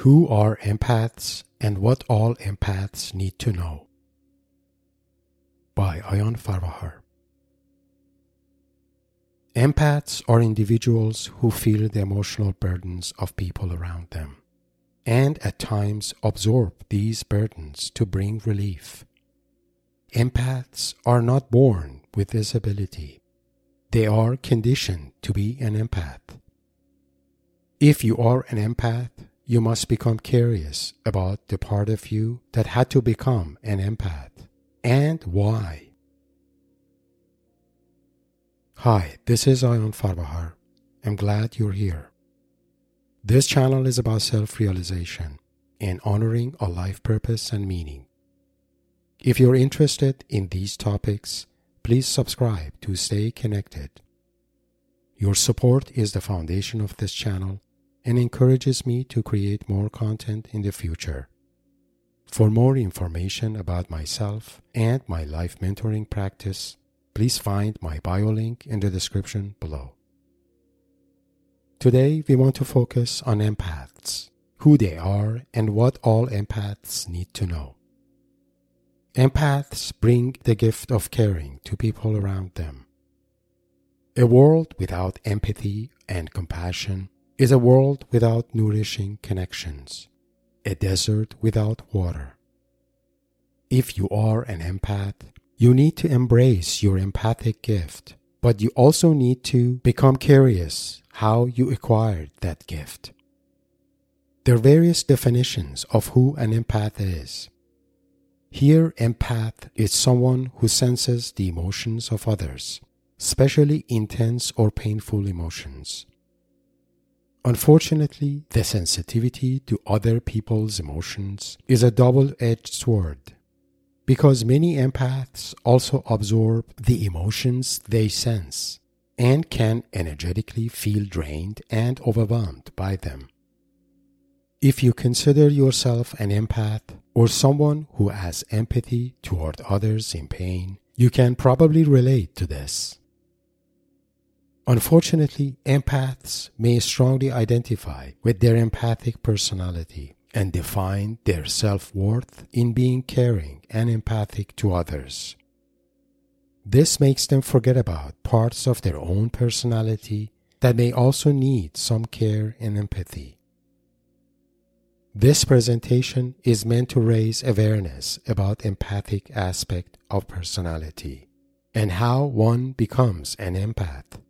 Who are empaths and what all empaths need to know? By Aion Farvahar. Empaths are individuals who feel the emotional burdens of people around them and at times absorb these burdens to bring relief. Empaths are not born with this ability. They are conditioned to be an empath. If you are an empath, you must become curious about the part of you that had to become an empath and why. Hi, this is Aion Farvahar. I'm glad you're here. This channel is about self realization and honoring a life purpose and meaning. If you're interested in these topics, please subscribe to stay connected. Your support is the foundation of this channel and encourages me to create more content in the future. For more information about myself and my life mentoring practice, please find my bio link in the description below. Today, we want to focus on empaths, who they are, and what all empaths need to know. Empaths bring the gift of caring to people around them. A world without empathy and compassion is a world without nourishing connections, a desert without water. If you are an empath, you need to embrace your empathic gift, but you also need to become curious how you acquired that gift. There are various definitions of who an empath is. Here, empath is someone who senses the emotions of others, especially intense or painful emotions. Unfortunately, the sensitivity to other people's emotions is a double edged sword because many empaths also absorb the emotions they sense and can energetically feel drained and overwhelmed by them. If you consider yourself an empath or someone who has empathy toward others in pain, you can probably relate to this. Unfortunately, empaths may strongly identify with their empathic personality and define their self worth in being caring and empathic to others. This makes them forget about parts of their own personality that may also need some care and empathy. This presentation is meant to raise awareness about empathic aspect of personality and how one becomes an empath.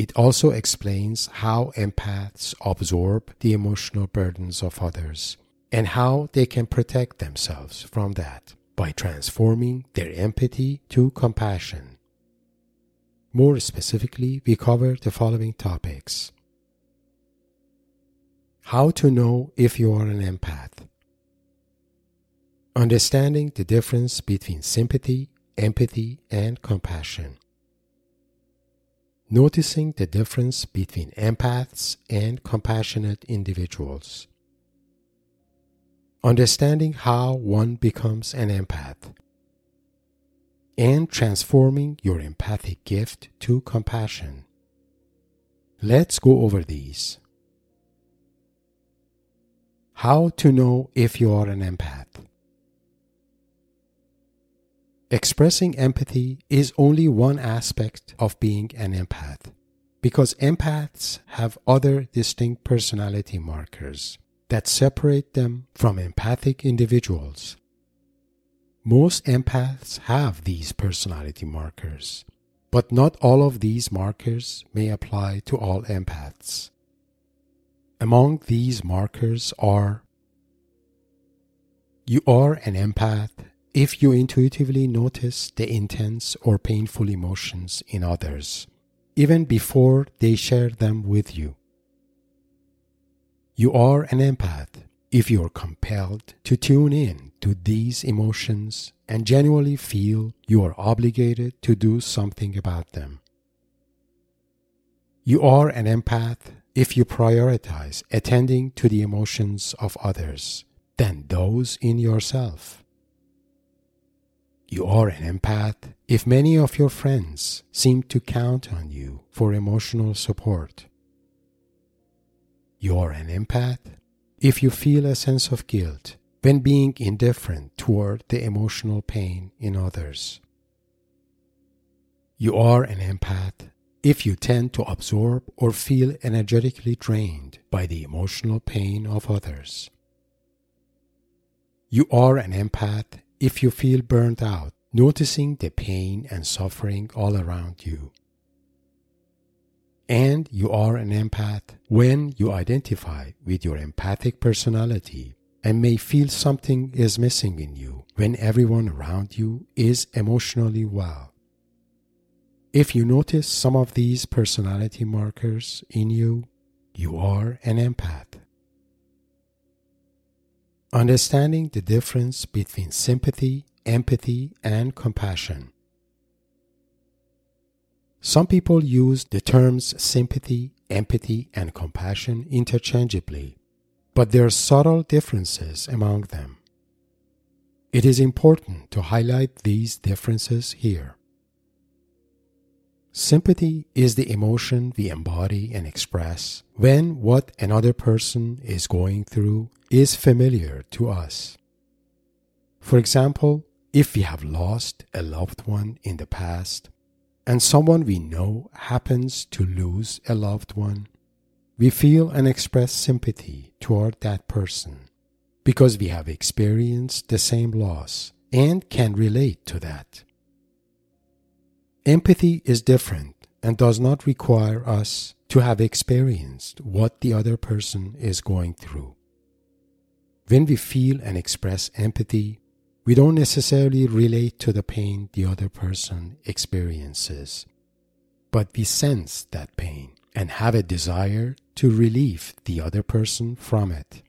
It also explains how empaths absorb the emotional burdens of others and how they can protect themselves from that by transforming their empathy to compassion. More specifically, we cover the following topics how to know if you are an empath. Understanding the difference between sympathy, empathy, and compassion. Noticing the difference between empaths and compassionate individuals. Understanding how one becomes an empath. And transforming your empathic gift to compassion. Let's go over these. How to know if you are an empath. Expressing empathy is only one aspect of being an empath because empaths have other distinct personality markers that separate them from empathic individuals. Most empaths have these personality markers, but not all of these markers may apply to all empaths. Among these markers are you are an empath if you intuitively notice the intense or painful emotions in others, even before they share them with you. You are an empath if you are compelled to tune in to these emotions and genuinely feel you are obligated to do something about them. You are an empath if you prioritize attending to the emotions of others than those in yourself. You are an empath if many of your friends seem to count on you for emotional support. You are an empath if you feel a sense of guilt when being indifferent toward the emotional pain in others. You are an empath if you tend to absorb or feel energetically drained by the emotional pain of others. You are an empath if you feel burnt out, noticing the pain and suffering all around you. And you are an empath when you identify with your empathic personality and may feel something is missing in you when everyone around you is emotionally well. If you notice some of these personality markers in you, you are an empath. Understanding the difference between sympathy, empathy, and compassion. Some people use the terms sympathy, empathy, and compassion interchangeably but there are subtle differences among them. It is important to highlight these differences here. Sympathy is the emotion we embody and express when what another person is going through is familiar to us. For example, if we have lost a loved one in the past and someone we know happens to lose a loved one, we feel and express sympathy toward that person because we have experienced the same loss and can relate to that. Empathy is different and does not require us to have experienced what the other person is going through. When we feel and express empathy, we don't necessarily relate to the pain the other person experiences, but we sense that pain and have a desire to relieve the other person from it,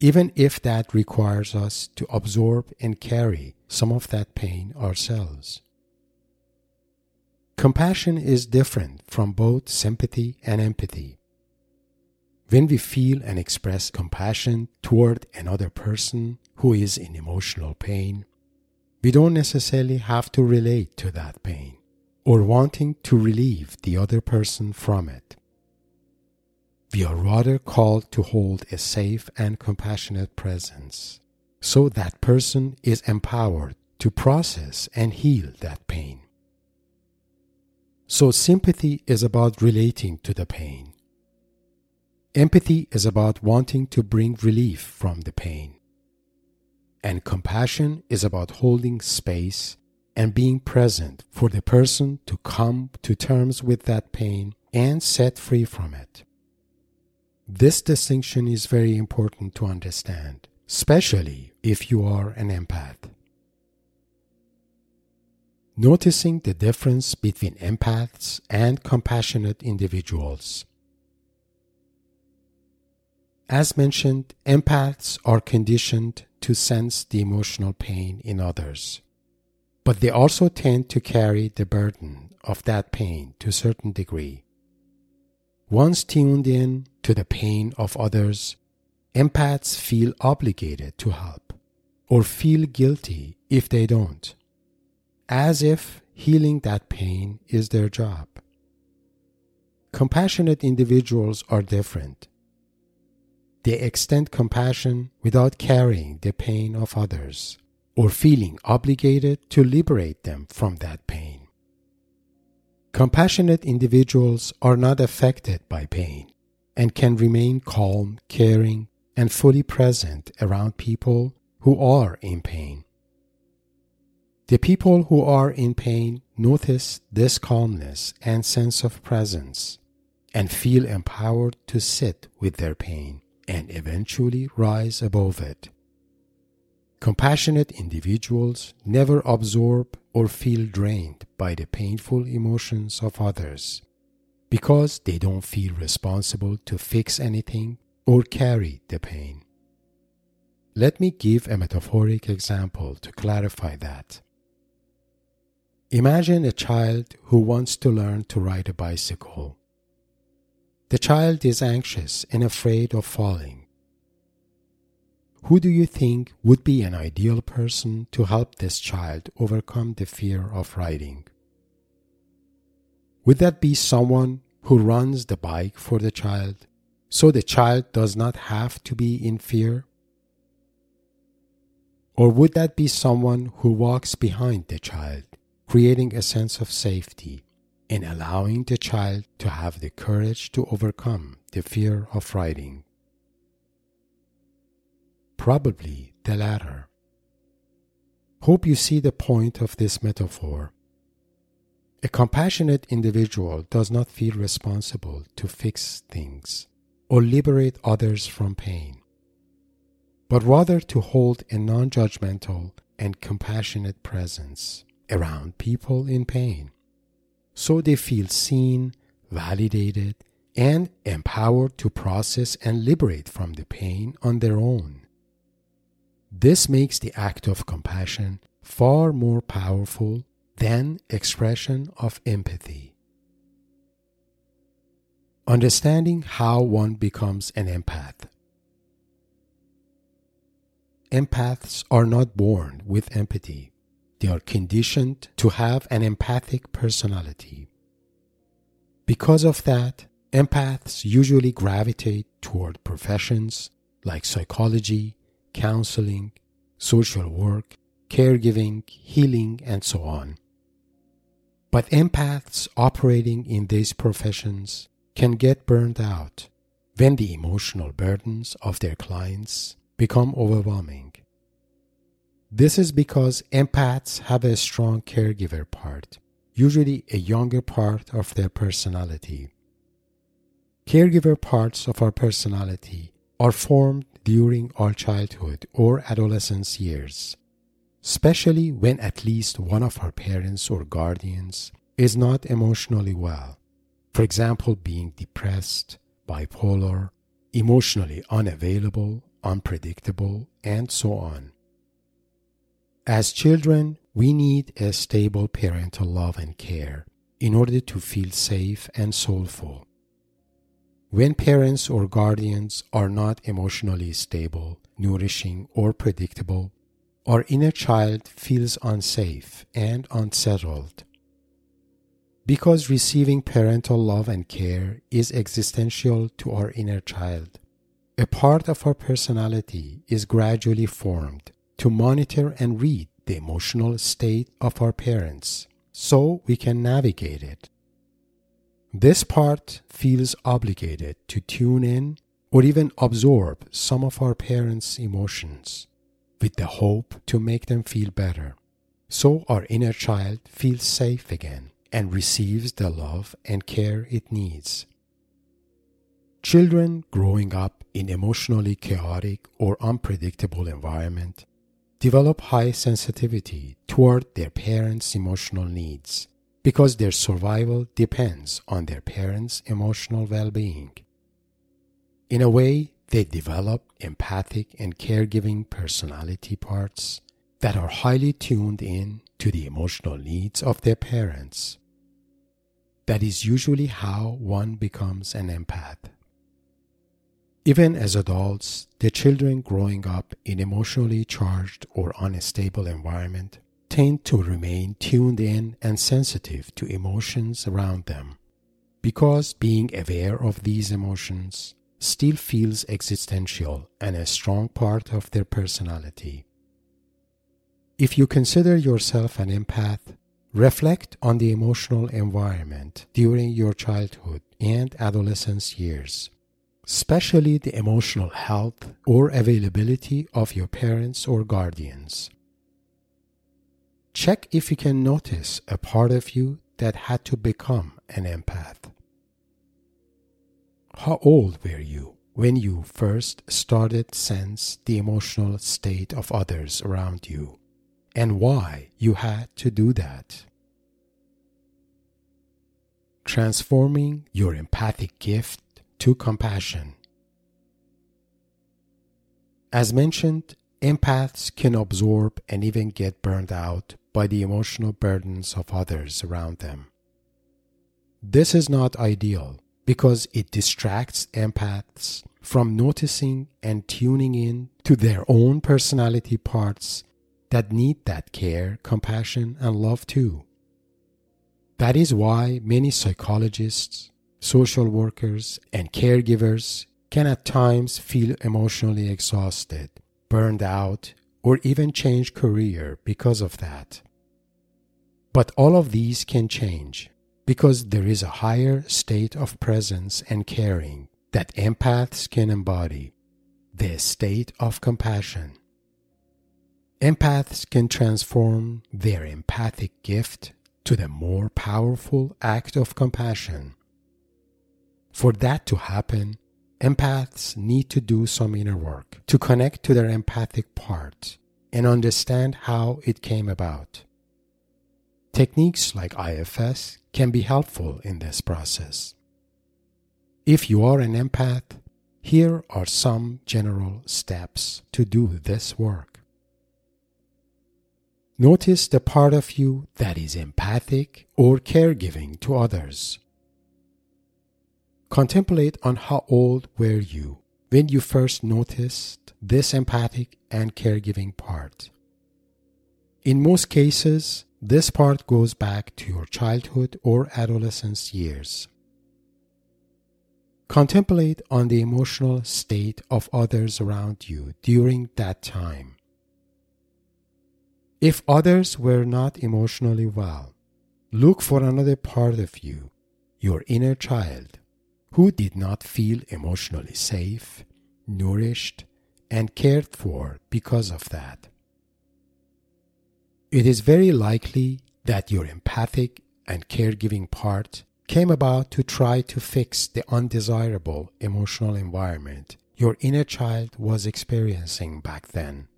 even if that requires us to absorb and carry some of that pain ourselves. Compassion is different from both sympathy and empathy. When we feel and express compassion toward another person who is in emotional pain, we don't necessarily have to relate to that pain or wanting to relieve the other person from it. We are rather called to hold a safe and compassionate presence so that person is empowered to process and heal that pain. So, sympathy is about relating to the pain. Empathy is about wanting to bring relief from the pain. And compassion is about holding space and being present for the person to come to terms with that pain and set free from it. This distinction is very important to understand, especially if you are an empath. Noticing the difference between empaths and compassionate individuals. As mentioned, empaths are conditioned to sense the emotional pain in others but they also tend to carry the burden of that pain to a certain degree. Once tuned in to the pain of others, empaths feel obligated to help or feel guilty if they don't, as if healing that pain is their job. Compassionate individuals are different. They extend compassion without carrying the pain of others or feeling obligated to liberate them from that pain. Compassionate individuals are not affected by pain and can remain calm, caring, and fully present around people who are in pain. The people who are in pain notice this calmness and sense of presence and feel empowered to sit with their pain and eventually rise above it. Compassionate individuals never absorb or feel drained by the painful emotions of others because they don't feel responsible to fix anything or carry the pain. Let me give a metaphoric example to clarify that. Imagine a child who wants to learn to ride a bicycle. The child is anxious and afraid of falling who do you think would be an ideal person to help this child overcome the fear of riding? Would that be someone who runs the bike for the child so the child does not have to be in fear? Or would that be someone who walks behind the child, creating a sense of safety and allowing the child to have the courage to overcome the fear of riding? Probably the latter. Hope you see the point of this metaphor. A compassionate individual does not feel responsible to fix things or liberate others from pain but rather to hold a non judgmental and compassionate presence around people in pain so they feel seen, validated, and empowered to process and liberate from the pain on their own. This makes the act of compassion far more powerful than expression of empathy. Understanding how one becomes an empath empaths are not born with empathy. They are conditioned to have an empathic personality. Because of that, empaths usually gravitate toward professions like psychology, counseling, social work, caregiving, healing, and so on. But empaths operating in these professions can get burned out when the emotional burdens of their clients become overwhelming. This is because empaths have a strong caregiver part, usually a younger part of their personality. Caregiver parts of our personality are formed during our childhood or adolescence years, especially when at least one of our parents or guardians is not emotionally well. For example, being depressed, bipolar, emotionally unavailable, unpredictable, and so on. As children, we need a stable parental love and care in order to feel safe and soulful. When parents or guardians are not emotionally stable, nourishing, or predictable, our inner child feels unsafe and unsettled. Because receiving parental love and care is existential to our inner child, a part of our personality is gradually formed to monitor and read the emotional state of our parents so we can navigate it. This part feels obligated to tune in or even absorb some of our parents' emotions with the hope to make them feel better. So our inner child feels safe again and receives the love and care it needs. Children growing up in emotionally chaotic or unpredictable environment develop high sensitivity toward their parents' emotional needs because their survival depends on their parents' emotional well-being. In a way, they develop empathic and caregiving personality parts that are highly tuned in to the emotional needs of their parents. That is usually how one becomes an empath. Even as adults, the children growing up in emotionally charged or unstable environment tend to remain tuned in and sensitive to emotions around them because being aware of these emotions still feels existential and a strong part of their personality. If you consider yourself an empath, reflect on the emotional environment during your childhood and adolescence years especially the emotional health or availability of your parents or guardians. Check if you can notice a part of you that had to become an empath. How old were you when you first started sense the emotional state of others around you and why you had to do that? Transforming your empathic gift to compassion. As mentioned, empaths can absorb and even get burned out by the emotional burdens of others around them. This is not ideal because it distracts empaths from noticing and tuning in to their own personality parts that need that care, compassion, and love too. That is why many psychologists social workers, and caregivers can at times feel emotionally exhausted, burned out, or even change career because of that. But all of these can change because there is a higher state of presence and caring that empaths can embody, the state of compassion. Empaths can transform their empathic gift to the more powerful act of compassion. For that to happen, empaths need to do some inner work to connect to their empathic part and understand how it came about. Techniques like IFS can be helpful in this process. If you are an empath, here are some general steps to do this work. Notice the part of you that is empathic or caregiving to others. Contemplate on how old were you when you first noticed this empathic and caregiving part. In most cases, this part goes back to your childhood or adolescence years. Contemplate on the emotional state of others around you during that time. If others were not emotionally well, look for another part of you, your inner child, who did not feel emotionally safe, nourished, and cared for because of that. It is very likely that your empathic and caregiving part came about to try to fix the undesirable emotional environment your inner child was experiencing back then.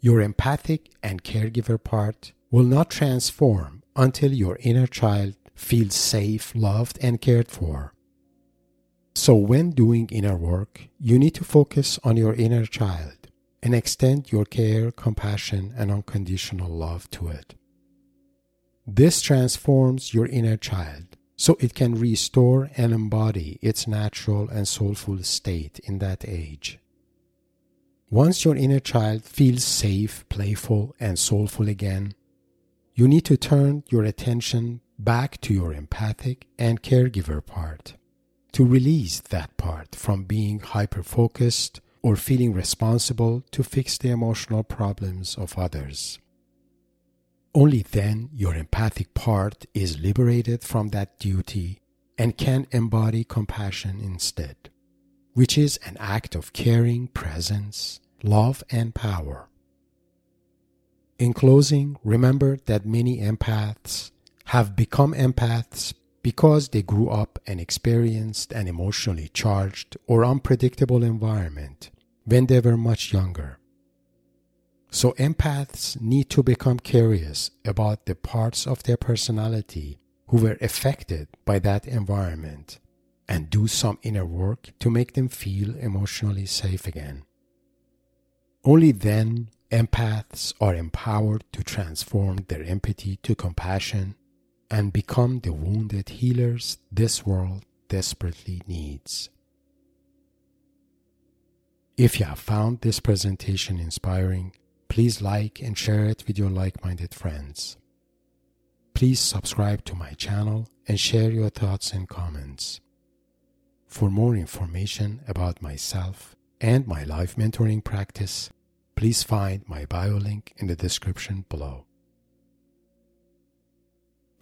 Your empathic and caregiver part will not transform until your inner child feels safe, loved, and cared for. So, when doing inner work, you need to focus on your inner child and extend your care, compassion, and unconditional love to it. This transforms your inner child so it can restore and embody its natural and soulful state in that age. Once your inner child feels safe, playful, and soulful again, you need to turn your attention back to your empathic and caregiver part to release that part from being hyper focused or feeling responsible to fix the emotional problems of others. Only then your empathic part is liberated from that duty and can embody compassion instead, which is an act of caring presence, love, and power. In closing, remember that many empaths have become empaths because they grew up and experienced an emotionally charged or unpredictable environment when they were much younger. So empaths need to become curious about the parts of their personality who were affected by that environment and do some inner work to make them feel emotionally safe again. Only then empaths are empowered to transform their empathy to compassion and become the wounded healers this world desperately needs. If you have found this presentation inspiring, Please like and share it with your like minded friends. Please subscribe to my channel and share your thoughts and comments. For more information about myself and my life mentoring practice, please find my bio link in the description below.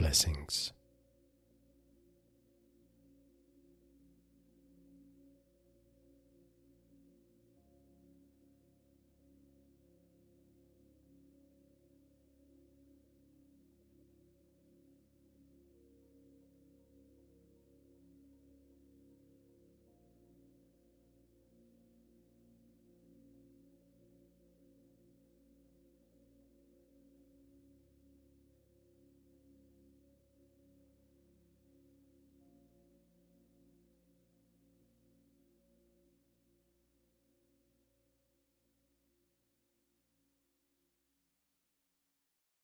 Blessings.